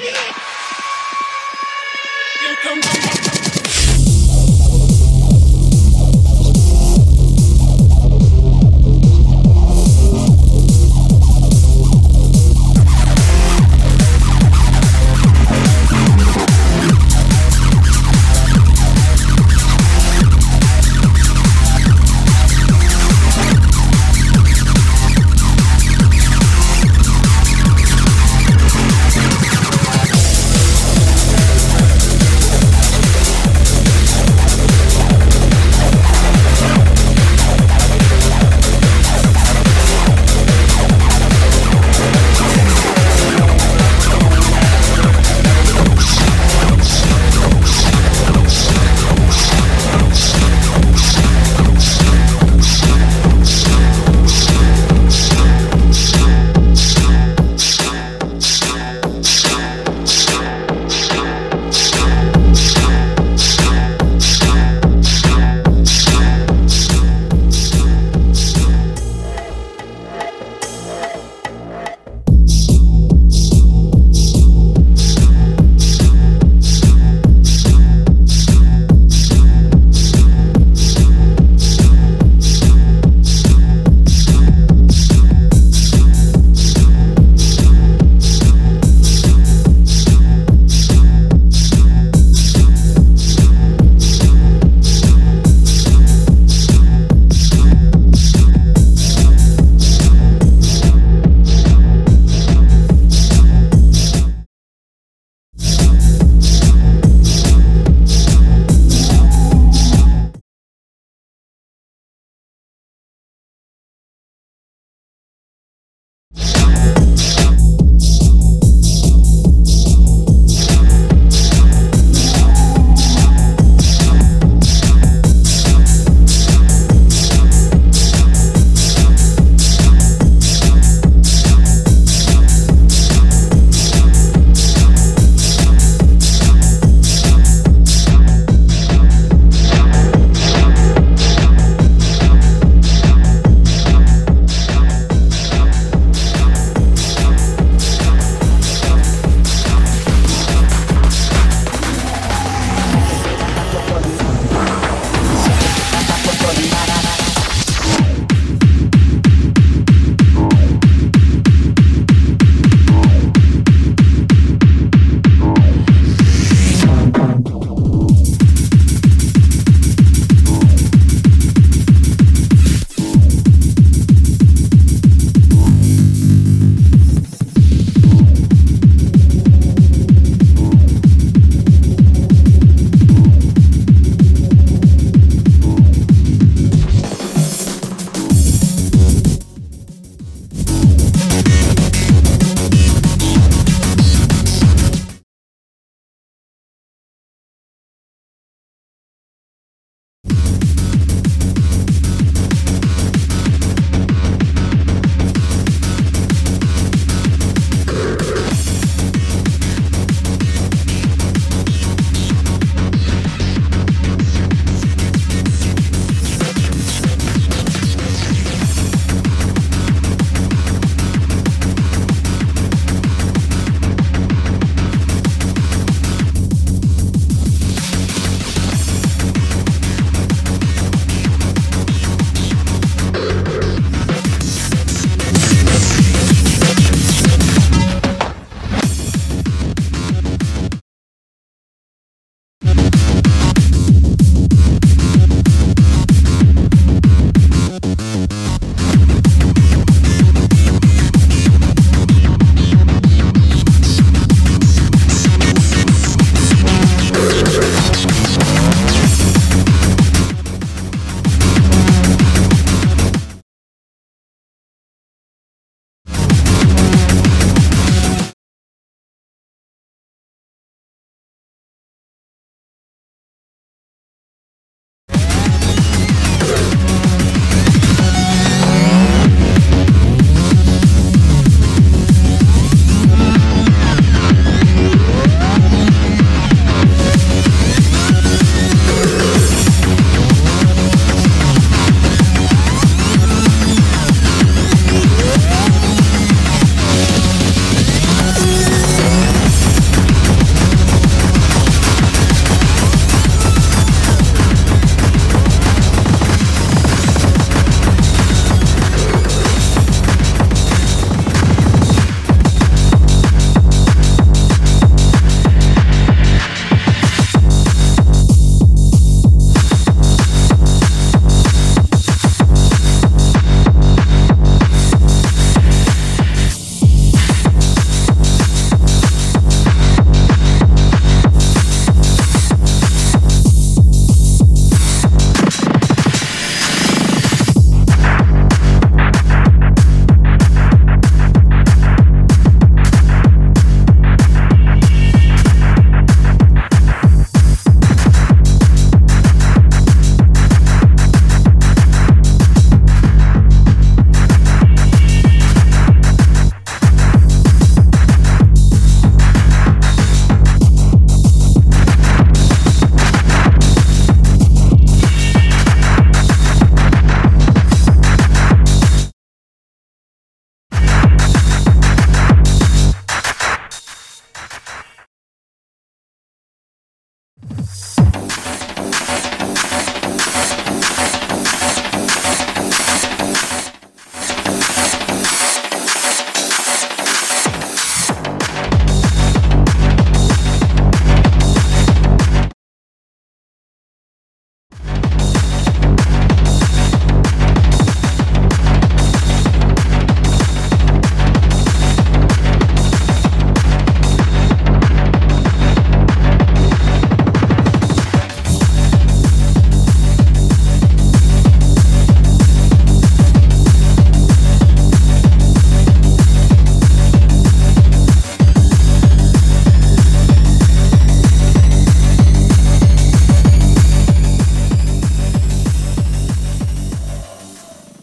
You come, come.